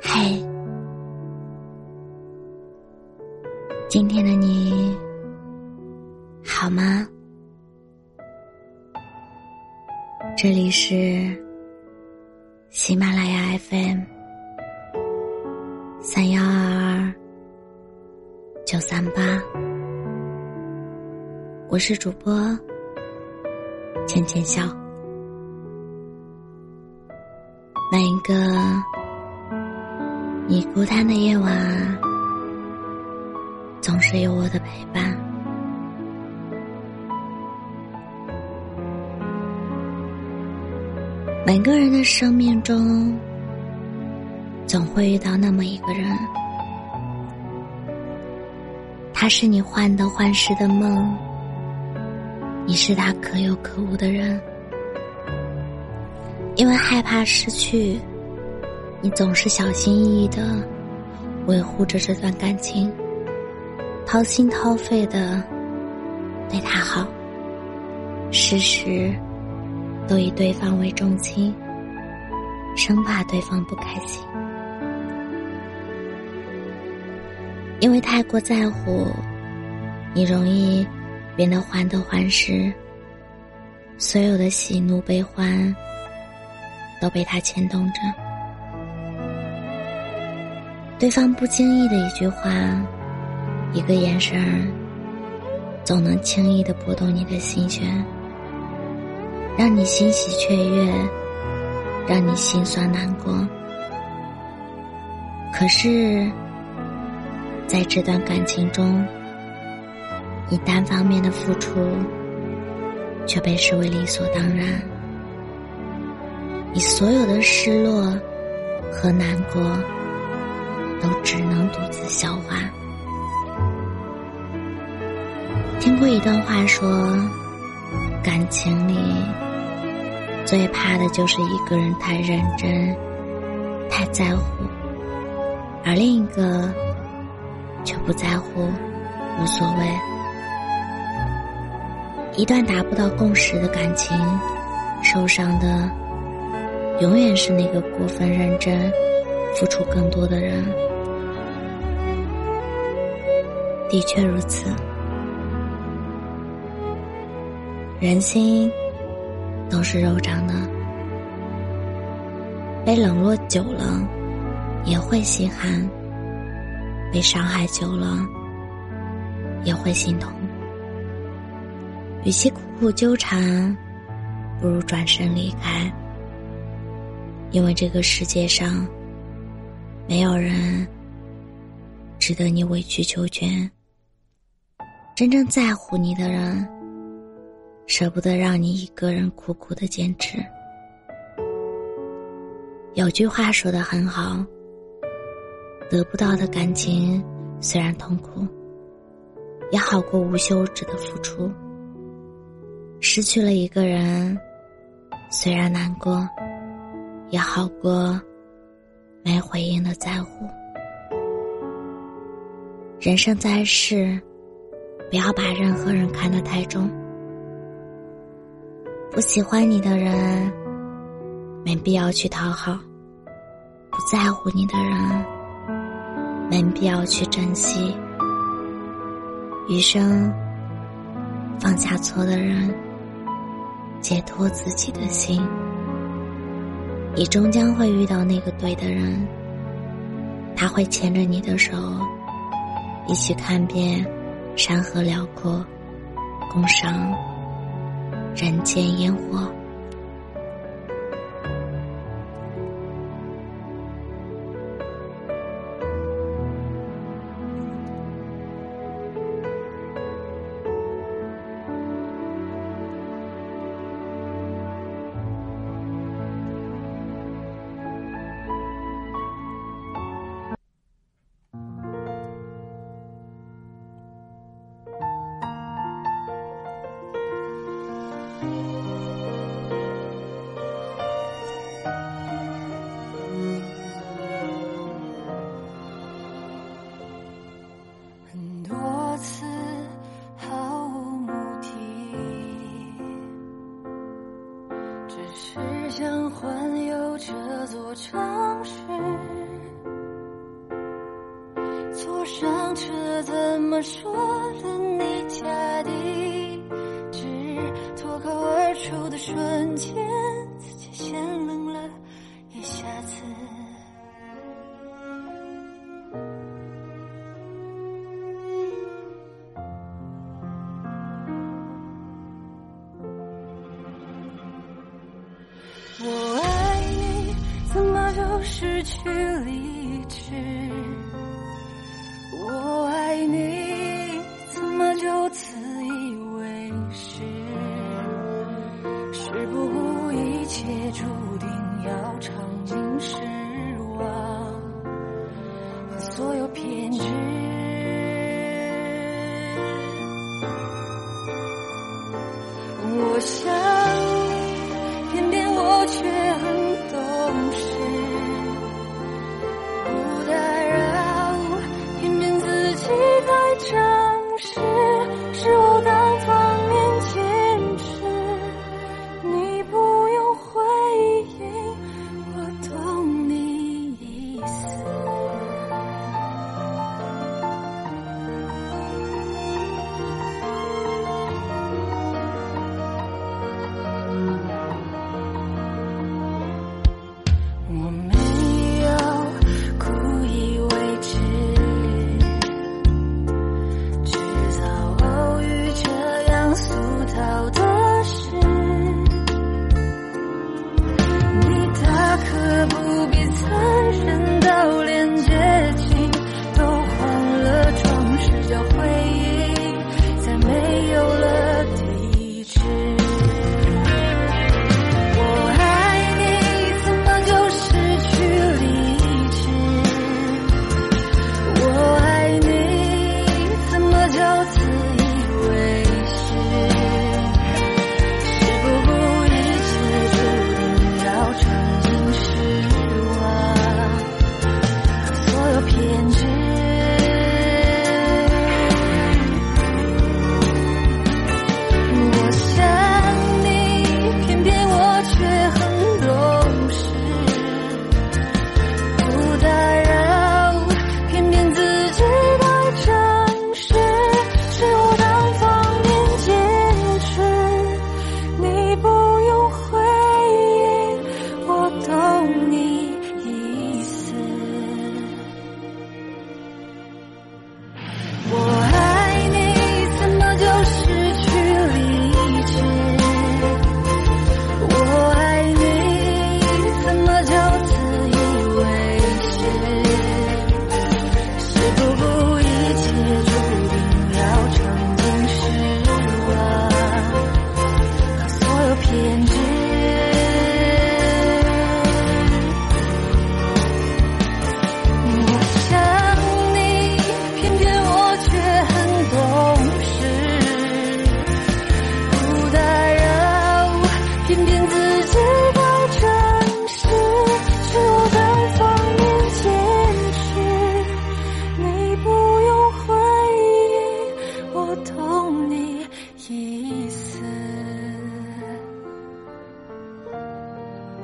嘿，今天的你好吗？这里是喜马拉雅 FM 三幺二二九三八，我是主播浅浅笑。每一个你孤单的夜晚，总是有我的陪伴。每个人的生命中，总会遇到那么一个人，他是你患得患失的梦，你是他可有可无的人。因为害怕失去，你总是小心翼翼的维护着这段感情，掏心掏肺的对他好，时时都以对方为重心，生怕对方不开心。因为太过在乎，你容易变得患得患失，所有的喜怒悲欢。都被他牵动着，对方不经意的一句话，一个眼神，总能轻易的拨动你的心弦，让你欣喜雀跃，让你心酸难过。可是，在这段感情中，你单方面的付出，却被视为理所当然。你所有的失落和难过，都只能独自消化。听过一段话说，感情里最怕的就是一个人太认真、太在乎，而另一个却不在乎、无所谓。一段达不到共识的感情，受伤的。永远是那个过分认真、付出更多的人。的确如此，人心都是肉长的，被冷落久了也会心寒，被伤害久了也会心痛。与其苦苦纠缠，不如转身离开。因为这个世界上，没有人值得你委曲求全。真正在乎你的人，舍不得让你一个人苦苦的坚持。有句话说的很好：得不到的感情虽然痛苦，也好过无休止的付出。失去了一个人，虽然难过。也好过没回应的在乎。人生在世，不要把任何人看得太重。不喜欢你的人，没必要去讨好；不在乎你的人，没必要去珍惜。余生，放下错的人，解脱自己的心。你终将会遇到那个对的人，他会牵着你的手，一起看遍山河辽阔，共赏人间烟火。城市坐上车，怎么说的？你家地址脱口而出的瞬间。失去理智，我爱你，怎么就此以为是？是不顾一切，注定要尝尽失望。所有偏执。我想。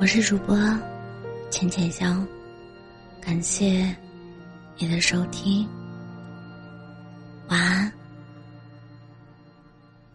我是主播浅浅香感谢你的收听晚安。